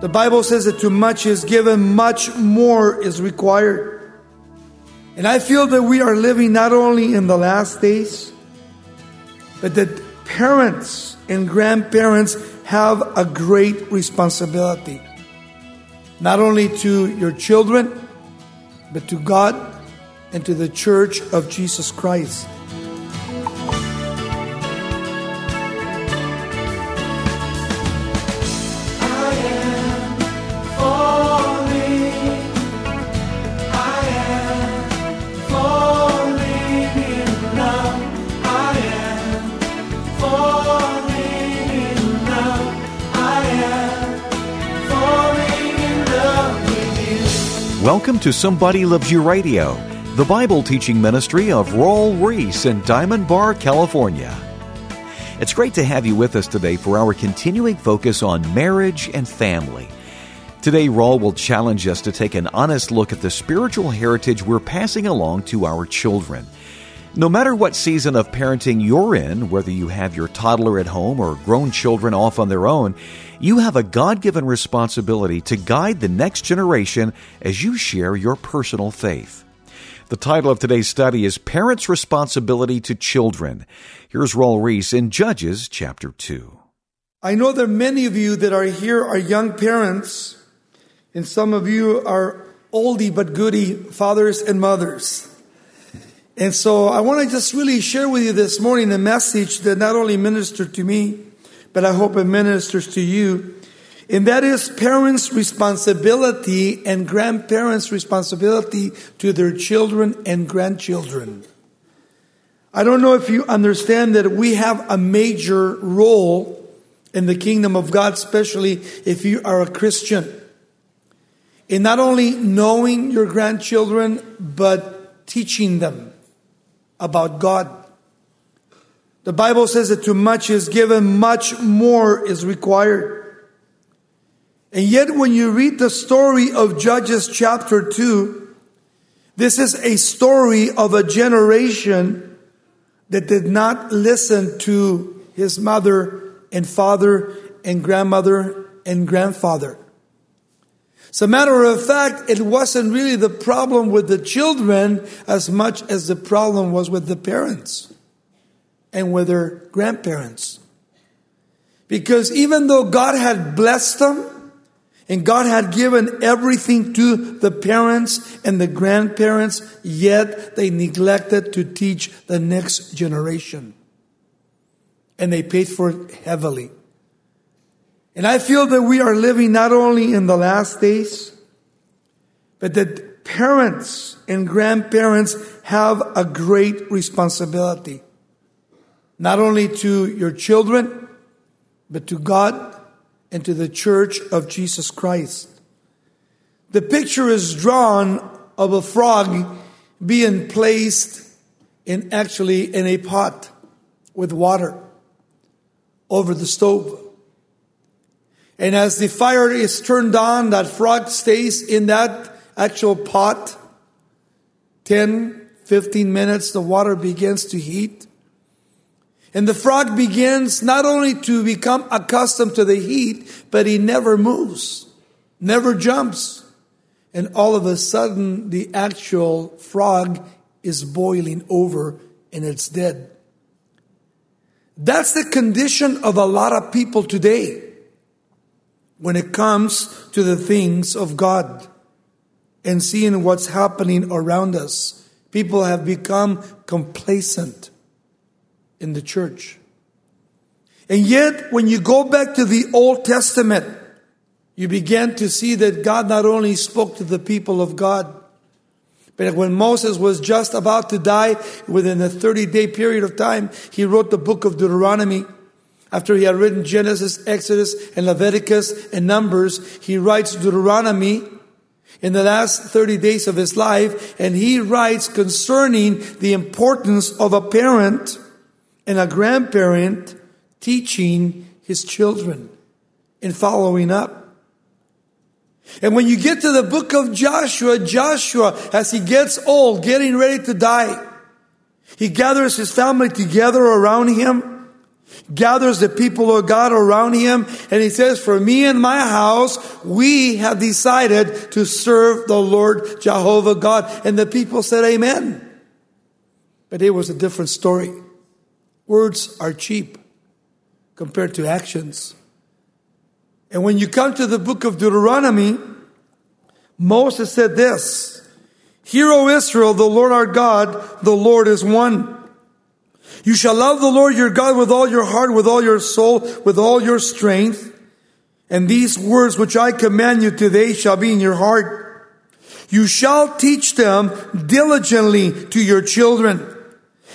The Bible says that too much is given, much more is required. And I feel that we are living not only in the last days, but that parents and grandparents have a great responsibility. Not only to your children, but to God and to the church of Jesus Christ. Welcome to Somebody Loves You Radio, the Bible teaching ministry of Raul Ries in Diamond Bar, California. It's great to have you with us today for our continuing focus on marriage and family. Today, Raul will challenge us to take an honest look at the spiritual heritage we're passing along to our children. No matter what season of parenting you're in, whether you have your toddler at home or grown children off on their own, you have a God given responsibility to guide the next generation as you share your personal faith. The title of today's study is Parents' Responsibility to Children. Here's Raul Ries in Judges chapter 2. I know that many of you that are here are young parents, and some of you are oldie but goodie fathers and mothers. And so I want to just really share with you this morning a message that not only ministered to me, but I hope it ministers to you. And that is parents' responsibility and grandparents' responsibility to their children and grandchildren. I don't know if you understand that we have a major role in the kingdom of God, especially if you are a Christian. In not only knowing your grandchildren, but teaching them about God. The Bible says that too much is given, much more is required. And yet, when you read the story of Judges chapter 2, this is a story of a generation that did not listen to his mother and father and grandmother and grandfather. As a matter of fact, it wasn't really the problem with the children as much as the problem was with the parents and with their grandparents. Because even though God had blessed them and God had given everything to the parents and the grandparents, yet they neglected to teach the next generation. And they paid for it heavily. And I feel that we are living not only in the last days, but that parents and grandparents have a great responsibility not only to your children, but to God and to the church of Jesus Christ. The picture is drawn of a frog being placed in actually in a pot with water over the stove. And as the fire is turned on, that frog stays in that actual pot. 10, 15 minutes, the water begins to heat. And the frog begins not only to become accustomed to the heat, but he never moves, never jumps. And all of a sudden, the actual frog is boiling over and it's dead. That's the condition of a lot of people today when it comes to the things of God and seeing what's happening around us. People have become complacent in the church. And yet, when you go back to the Old Testament, you begin to see that God not only spoke to the people of God, but when Moses was just about to die, within a 30 day period of time, he wrote the book of Deuteronomy. After he had written Genesis, Exodus, and Leviticus and Numbers, he writes Deuteronomy in the last 30 days of his life, and he writes concerning the importance of a parent and a grandparent teaching his children and following up. And when you get to the book of Joshua, Joshua, as he gets old, getting ready to die, he gathers his family together around him gathers the people of God around him, and he says, For me and my house, we have decided to serve the Lord Jehovah God. And the people said, Amen. But it was a different story. Words are cheap compared to actions. And when you come to the book of Deuteronomy, Moses said this Hear, O Israel, the Lord our God, the Lord is one. You shall love the Lord your God with all your heart, with all your soul, with all your strength. And these words which I command you today shall be in your heart. You shall teach them diligently to your children.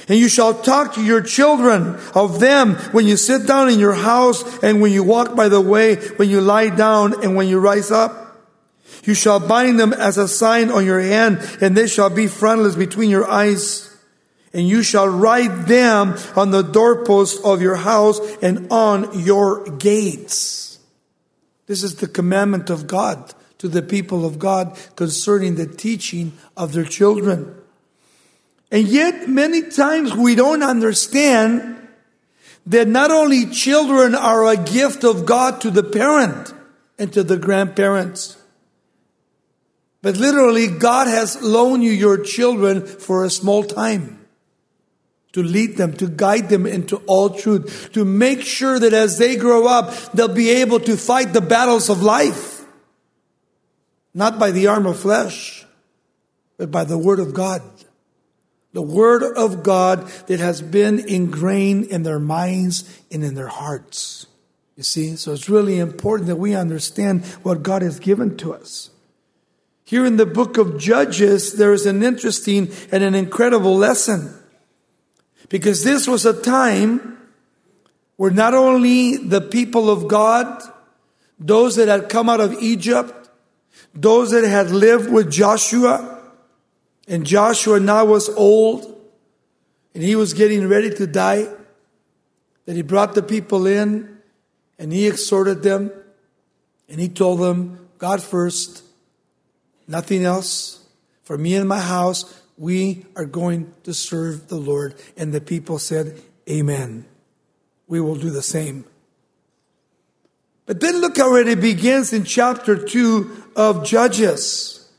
And you shall talk to your children of them when you sit down in your house and when you walk by the way, when you lie down and when you rise up. You shall bind them as a sign on your hand and they shall be frontlets between your eyes. And you shall write them on the doorposts of your house and on your gates. This is the commandment of God to the people of God concerning the teaching of their children. And yet, many times we don't understand that not only children are a gift of God to the parent and to the grandparents, but literally God has loaned you your children for a small time to lead them, to guide them into all truth, to make sure that as they grow up, they'll be able to fight the battles of life. Not by the arm of flesh, but by the word of God. The Word of God that has been ingrained in their minds and in their hearts. You see, so it's really important that we understand what God has given to us. Here in the book of Judges, there is an interesting and an incredible lesson. Because this was a time where not only the people of God, those that had come out of Egypt, those that had lived with Joshua, and Joshua now was old and he was getting ready to die. That he brought the people in and he exhorted them and he told them, God first, nothing else. For me and my house, we are going to serve the Lord. And the people said, Amen. We will do the same. But then look how it begins in chapter 2 of Judges.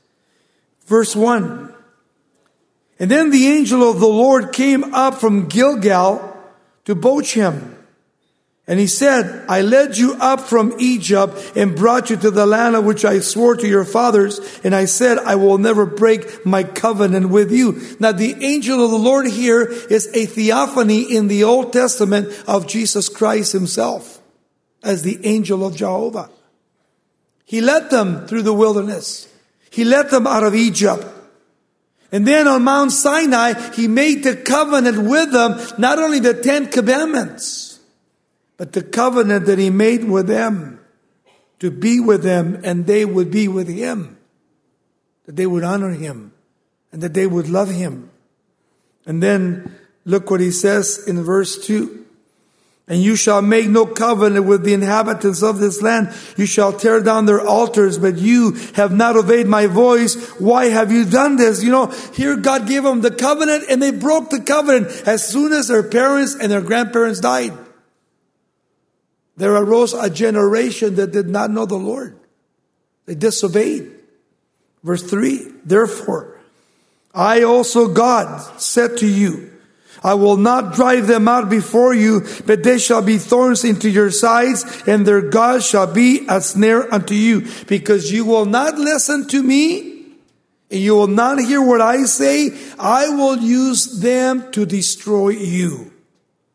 Verse 1. And then the angel of the Lord came up from Gilgal to Bochim. And he said, I led you up from Egypt and brought you to the land of which I swore to your fathers. And I said, I will never break my covenant with you. Now the angel of the Lord here is a theophany in the Old Testament of Jesus Christ himself as the angel of Jehovah. He led them through the wilderness. He led them out of Egypt. And then on Mount Sinai, he made the covenant with them, not only the Ten Commandments, but the covenant that he made with them to be with them and they would be with him, that they would honor him and that they would love him. And then look what he says in verse 2. And you shall make no covenant with the inhabitants of this land. You shall tear down their altars, but you have not obeyed my voice. Why have you done this? You know, here God gave them the covenant and they broke the covenant as soon as their parents and their grandparents died. There arose a generation that did not know the Lord. They disobeyed. Verse 3 Therefore, I also, God, said to you, I will not drive them out before you, but they shall be thorns into your sides, and their God shall be a snare unto you, because you will not listen to me, and you will not hear what I say. I will use them to destroy you.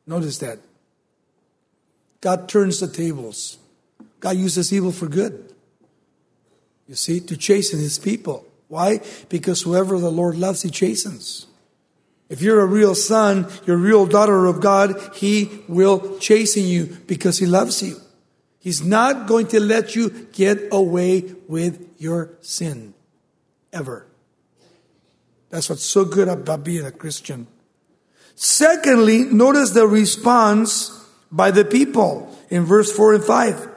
Notice that. God turns the tables. God uses evil for good. You see, to chasten his people. Why? Because whoever the Lord loves, he chastens. If you're a real son, you're a real daughter of God, He will chasten you because He loves you. He's not going to let you get away with your sin. Ever. That's what's so good about being a Christian. Secondly, notice the response by the people in verse 4 and 5.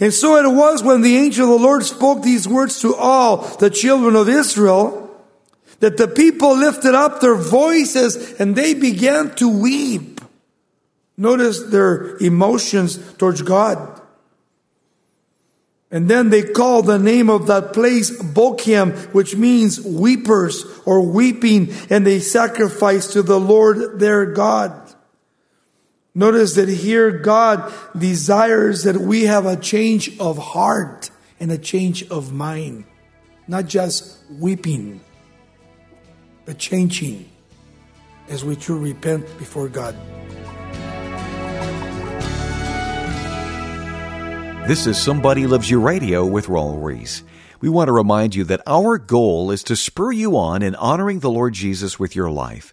And so it was when the angel of the Lord spoke these words to all the children of Israel that the people lifted up their voices and they began to weep. Notice their emotions towards God. And then they call the name of that place Bochim, which means weepers or weeping, and they sacrifice to the Lord their God. Notice that here God desires that we have a change of heart and a change of mind, not just weeping, but changing as we truly repent before God. This is Somebody Loves You Radio with Raul Ries. We want to remind you that our goal is to spur you on in honoring the Lord Jesus with your life.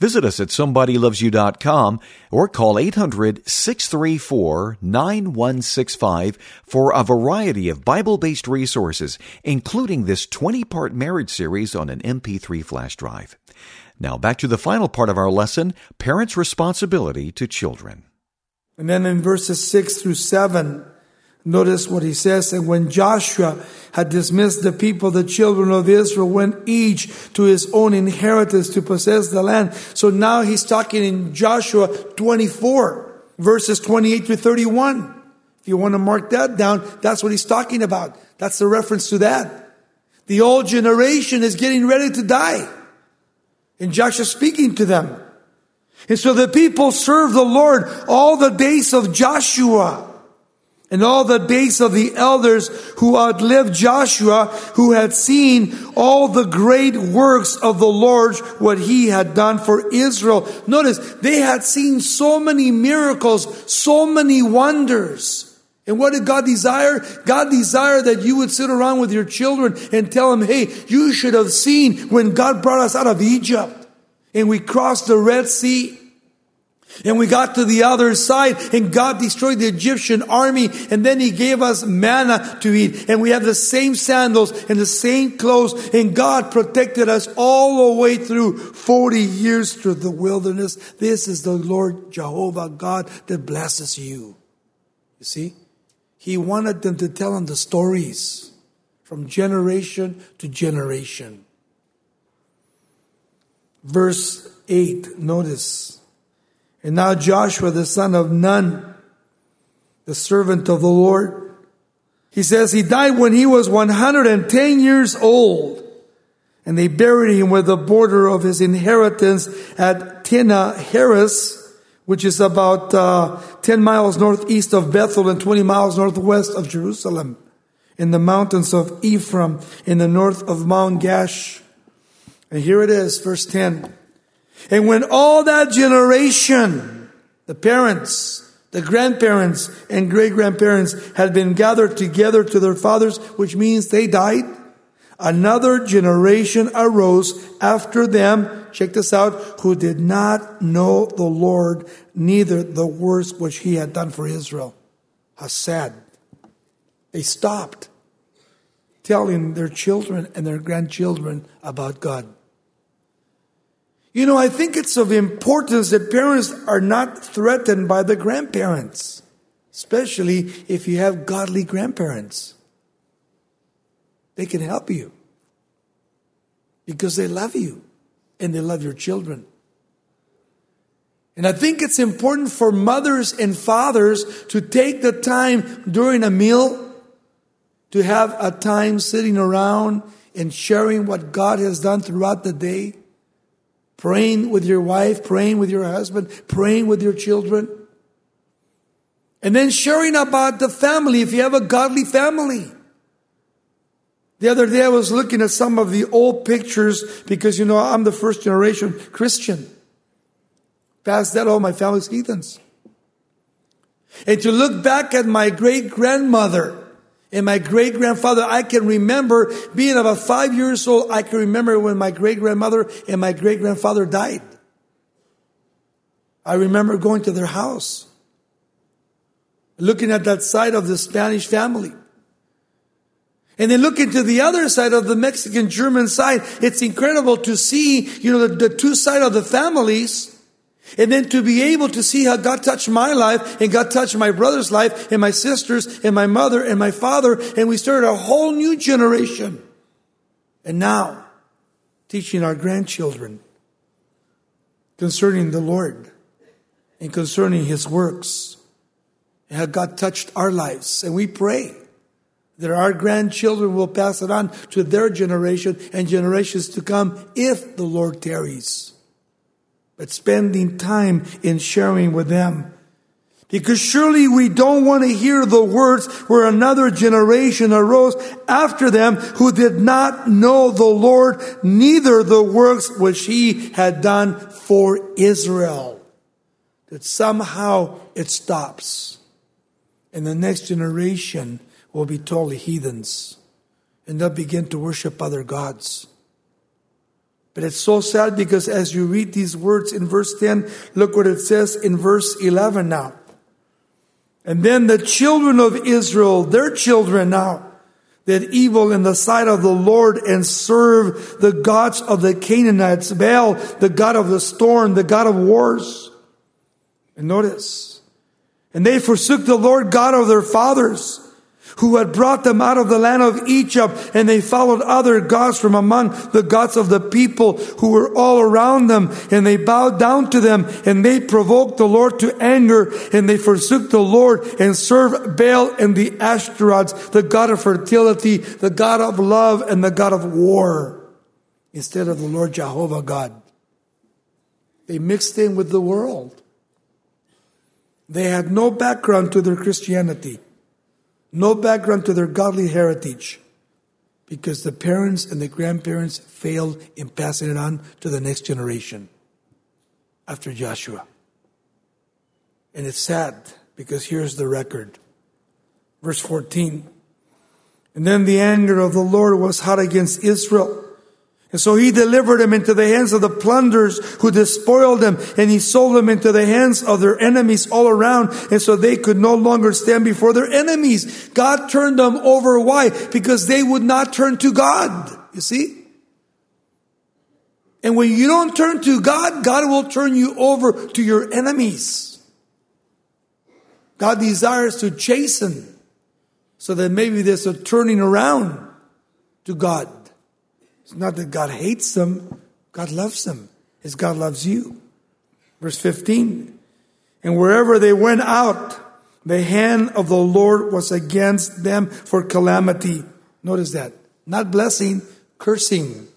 Visit us at somebodylovesyou.com or call 800 634 9165 for a variety of Bible based resources, including this 20 part marriage series on an MP3 flash drive. Now back to the final part of our lesson parents' responsibility to children. And then in verses 6 through 7, Notice what he says. And when Joshua had dismissed the people, the children of Israel went each to his own inheritance to possess the land. So now he's talking in Joshua 24, verses 28 to 31. If you want to mark that down, that's what he's talking about. That's the reference to that. The old generation is getting ready to die. And Joshua speaking to them. And so the people served the Lord all the days of Joshua and all the days of the elders who outlived Joshua, who had seen all the great works of the Lord, what he had done for Israel. Notice, they had seen so many miracles, so many wonders. And what did God desire? God desired that you would sit around with your children and tell them, hey, you should have seen when God brought us out of Egypt and we crossed the Red Sea. And we got to the other side and God destroyed the Egyptian army and then he gave us manna to eat and we have the same sandals and the same clothes and God protected us all the way through 40 years through the wilderness. This is the Lord Jehovah God that blesses you. You see? He wanted them to tell him the stories from generation to generation. Verse 8, notice. And now Joshua, the son of Nun, the servant of the Lord, he says he died when he was 110 years old. And they buried him with the border of his inheritance at Timnath Heres, which is about uh, 10 miles northeast of Bethel and 20 miles northwest of Jerusalem, in the mountains of Ephraim, in the north of Mount Gaash. And here it is, verse 10. And when all that generation, the parents, the grandparents and great grandparents had been gathered together to their fathers, which means they died, another generation arose after them, check this out, who did not know the Lord, neither the works which he had done for Israel. How sad. They stopped telling their children and their grandchildren about God. You know, I think it's of importance that parents are not threatened by the grandparents, especially if you have godly grandparents. They can help you because they love you and they love your children. And I think it's important for mothers and fathers to take the time during a meal to have a time sitting around and sharing what God has done throughout the day praying with your wife, praying with your husband, praying with your children. And then sharing about the family if you have a godly family. The other day I was looking at some of the old pictures because, you know, I'm the first generation Christian. Past that, all my family's heathens. And to look back at my great grandmother and my great grandfather, I can remember being about five years old. I can remember when my great grandmother and my great grandfather died. I remember going to their house, looking at that side of the Spanish family. And then looking to the other side of the Mexican German side, it's incredible to see, you know, the, the two side of the families and then to be able to see how God touched my life and God touched my brother's life and my sisters and my mother and my father. And we started a whole new generation. And now teaching our grandchildren concerning the Lord. and concerning His works. And how God touched our lives. And we pray that our grandchildren will pass it on to their generation and generations to come if the Lord tarries. But spending time in sharing with them because surely we don't want to hear the words where another generation arose after them who did not know the Lord, neither the works which he had done for Israel. That somehow it stops. And the next generation will be totally heathens. And they'll begin to worship other gods. But it's so sad because as you read these words in verse 10, look what it says in verse 11 now. And then the children of Israel, their children now, did evil in the sight of the Lord and serve the gods of the Canaanites, Baal, the god of the storm, the god of wars. And notice, and they forsook the Lord God of their fathers who had brought them out of the land of Egypt, and they followed other gods from among the gods of the people who were all around them, and they bowed down to them, and they provoked the Lord to anger, and they forsook the Lord and served Baal and the Ashtaroths, the god of fertility, the god of love, and the god of war, instead of the Lord Jehovah God. They mixed in with the world. They had no background to their Christianity no background to their godly heritage because the parents and the grandparents failed in passing it on to the next generation after Joshua. And it's sad because here's the record. Verse 14. And then the anger of the Lord was hot against Israel and so he delivered them into the hands of the plunderers who despoiled them, and he sold them into the hands of their enemies all around, and so they could no longer stand before their enemies. God turned them over. Why? Because they would not turn to God. You see? And when you don't turn to God, God will turn you over to your enemies. God desires to chasten so that maybe there's a turning around to God. It's not that God hates them, God loves them as God loves you. Verse 15. And wherever they went out, the hand of the Lord was against them for calamity. Notice that. Not blessing, cursing.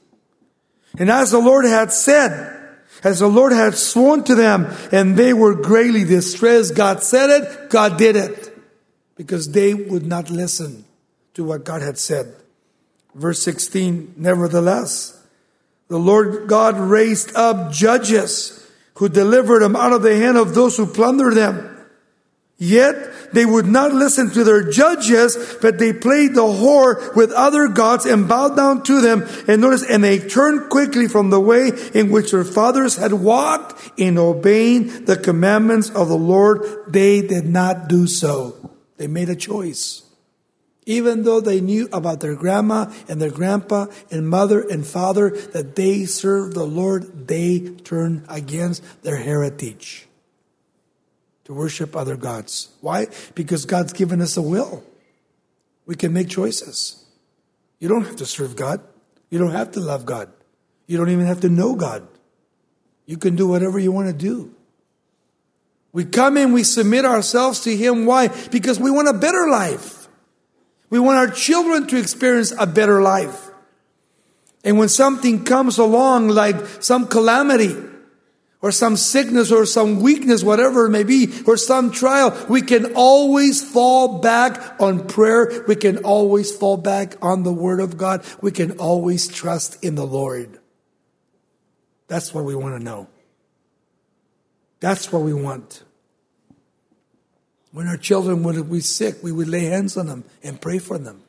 And as the Lord had said, as the Lord had sworn to them, and they were greatly distressed, God said it, God did it. Because they would not listen to what God had said. Verse 16, nevertheless, the Lord God raised up judges who delivered them out of the hand of those who plundered them. Yet they would not listen to their judges, but they played the whore with other gods and bowed down to them. And notice, and they turned quickly from the way in which their fathers had walked in obeying the commandments of the Lord. They did not do so. They made a choice. Even though they knew about their grandma and their grandpa and mother and father that they served the Lord, they turned against their heritage to worship other gods. Why? Because God's given us a will. We can make choices. You don't have to serve God. You don't have to love God. You don't even have to know God. You can do whatever you want to do. We come in, we submit ourselves to Him. Why? Because we want a better life. We want our children to experience a better life. And when something comes along, like some calamity, or some sickness, or some weakness, whatever it may be, or some trial, we can always fall back on prayer. We can always fall back on the Word of God. We can always trust in the Lord. That's what we want to know. That's what we want. When our children would be sick, we would lay hands on them and pray for them.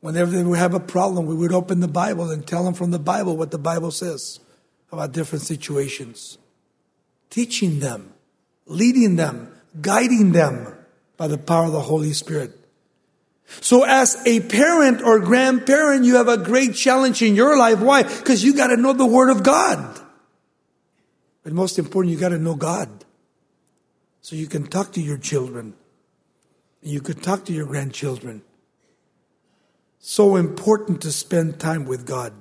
Whenever they would have a problem, we would open the Bible and tell them from the Bible what the Bible says about different situations. Teaching them, leading them, guiding them by the power of the Holy Spirit. So as a parent or grandparent, you have a great challenge in your life. Why? Because you got to know the Word of God. But most important, you got to know God. So you can talk to your children. You could talk to your grandchildren. So important to spend time with God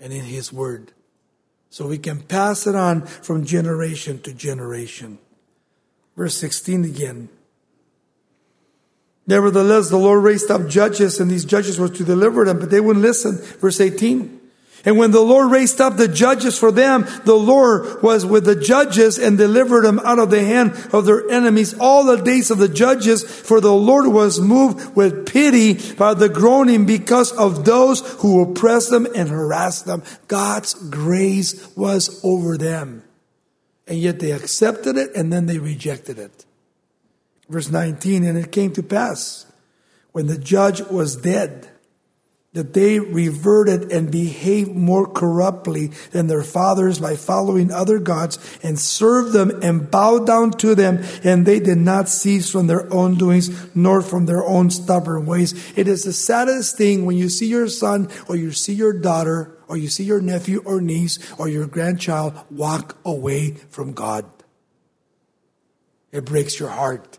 and in His Word. so we can pass it on from generation to generation. Verse 16 again. Nevertheless, the Lord raised up judges, and these judges were to deliver them, but they wouldn't listen. Verse 18. And when the Lord raised up the judges for them, the Lord was with the judges and delivered them out of the hand of their enemies all the days of the judges. For the Lord was moved with pity by the groaning because of those who oppressed them and harassed them. God's grace was over them. And yet they accepted it and then they rejected it. Verse 19, and it came to pass when the judge was dead that they reverted and behaved more corruptly than their fathers by following other gods and served them and bowed down to them, and they did not cease from their own doings nor from their own stubborn ways. It is the saddest thing when you see your son or you see your daughter or you see your nephew or niece or your grandchild walk away from God. It breaks your heart.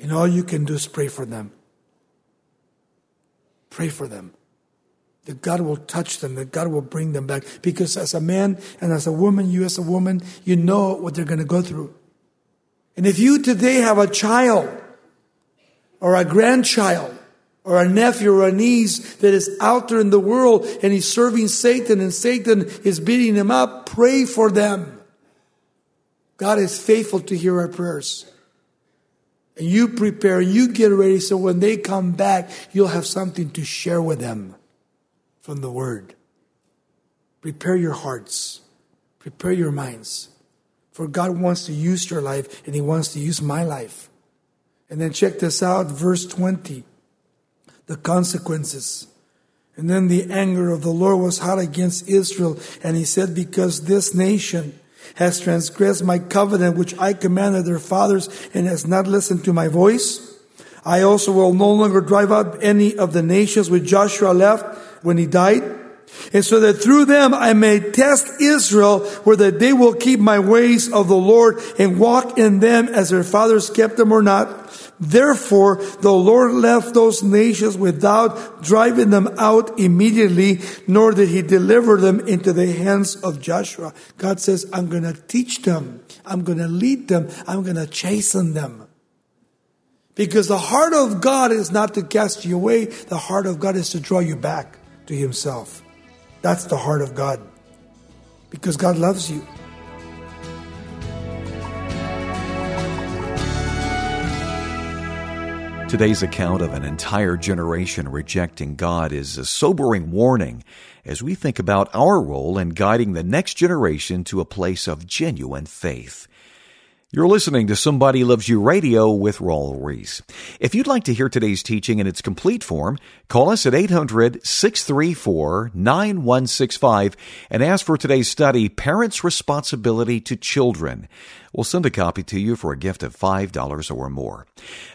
And all you can do is pray for them. Pray for them. That God will touch them, that God will bring them back. Because as a man and as a woman, you as a woman, you know what they're going to go through. And if you today have a child or a grandchild or a nephew or a niece that is out there in the world and he's serving Satan and Satan is beating him up, pray for them. God is faithful to hear our prayers and you prepare you get ready so when they come back, you'll have something to share with them from the Word. Prepare your hearts, prepare your minds. For God wants to use your life and He wants to use my life. And then check this out, verse 20 the consequences. And then the anger of the Lord was hot against Israel, and He said, Because this nation, has transgressed my covenant which I commanded their fathers and has not listened to my voice. I also will no longer drive out any of the nations which Joshua left when he died. And so that through them I may test Israel whether they will keep my ways of the Lord and walk in them as their fathers kept them or not. Therefore, the Lord left those nations without driving them out immediately, nor did he deliver them into the hands of Joshua. God says, I'm going to teach them. I'm going to lead them. I'm going to chasten them. Because the heart of God is not to cast you away. The heart of God is to draw you back to himself. That's the heart of God. Because God loves you. Today's account of an entire generation rejecting God is a sobering warning as we think about our role in guiding the next generation to a place of genuine faith. You're listening to Somebody Loves You Radio with Raul Ries. If you'd like to hear today's teaching in its complete form, call us at 800-634-9165 and ask for today's study, Parents' Responsibility to Children. We'll send a copy to you for a gift of $5 or more.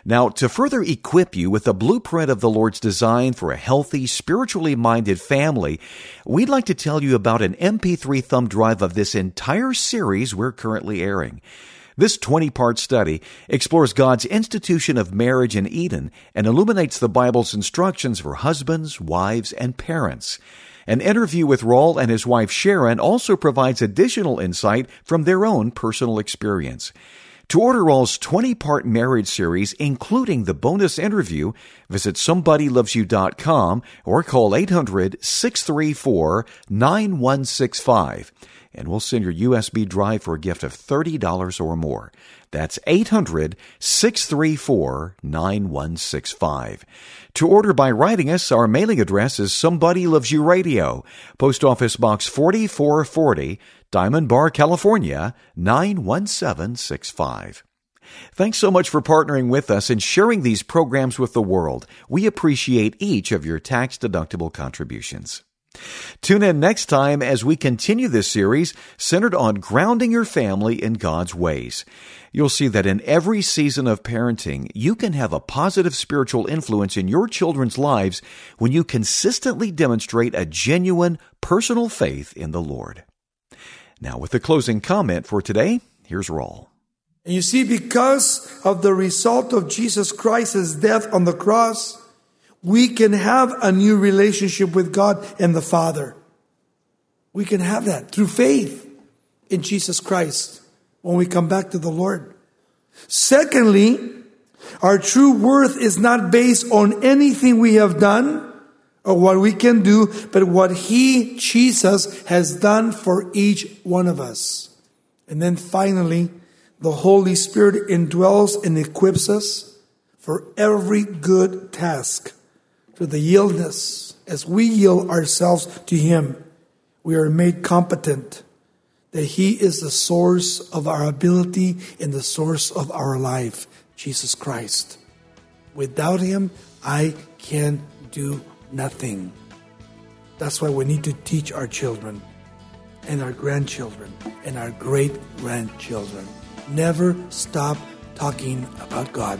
Now, to further equip you with the blueprint of the Lord's design for a healthy, spiritually minded family, we'd like to tell you about an MP3 thumb drive of this entire series we're currently airing. This 20 part study explores God's institution of marriage in Eden and illuminates the Bible's instructions for husbands, wives, and parents. An interview with Raul and his wife Sharon also provides additional insight from their own personal experience. To order Raul's 20 part marriage series, including the bonus interview, visit somebodylovesyou.com or call 800 634 9165 and we'll send your USB drive for a gift of $30 or more. That's 800 634 9165. To order by writing us, our mailing address is Somebody Loves You Radio, Post Office Box 4440, Diamond Bar, California 91765. Thanks so much for partnering with us and sharing these programs with the world. We appreciate each of your tax deductible contributions. Tune in next time as we continue this series centered on grounding your family in God's ways. You'll see that in every season of parenting, you can have a positive spiritual influence in your children's lives when you consistently demonstrate a genuine personal faith in the Lord. Now, with the closing comment for today, here's. And you see, because of the result of Jesus Christ's death on the cross, we can have a new relationship with God and the Father. We can have that through faith in Jesus Christ when we come back to the Lord. Secondly, our true worth is not based on anything we have done or what we can do, but what He, Jesus, has done for each one of us. And then finally, the Holy Spirit indwells and equips us for every good task, to the yieldness. As we yield ourselves to Him, we are made competent that He is the source of our ability and the source of our life, Jesus Christ. Without Him, I can do nothing. That's why we need to teach our children and our grandchildren and our great grandchildren. Never stop talking about God.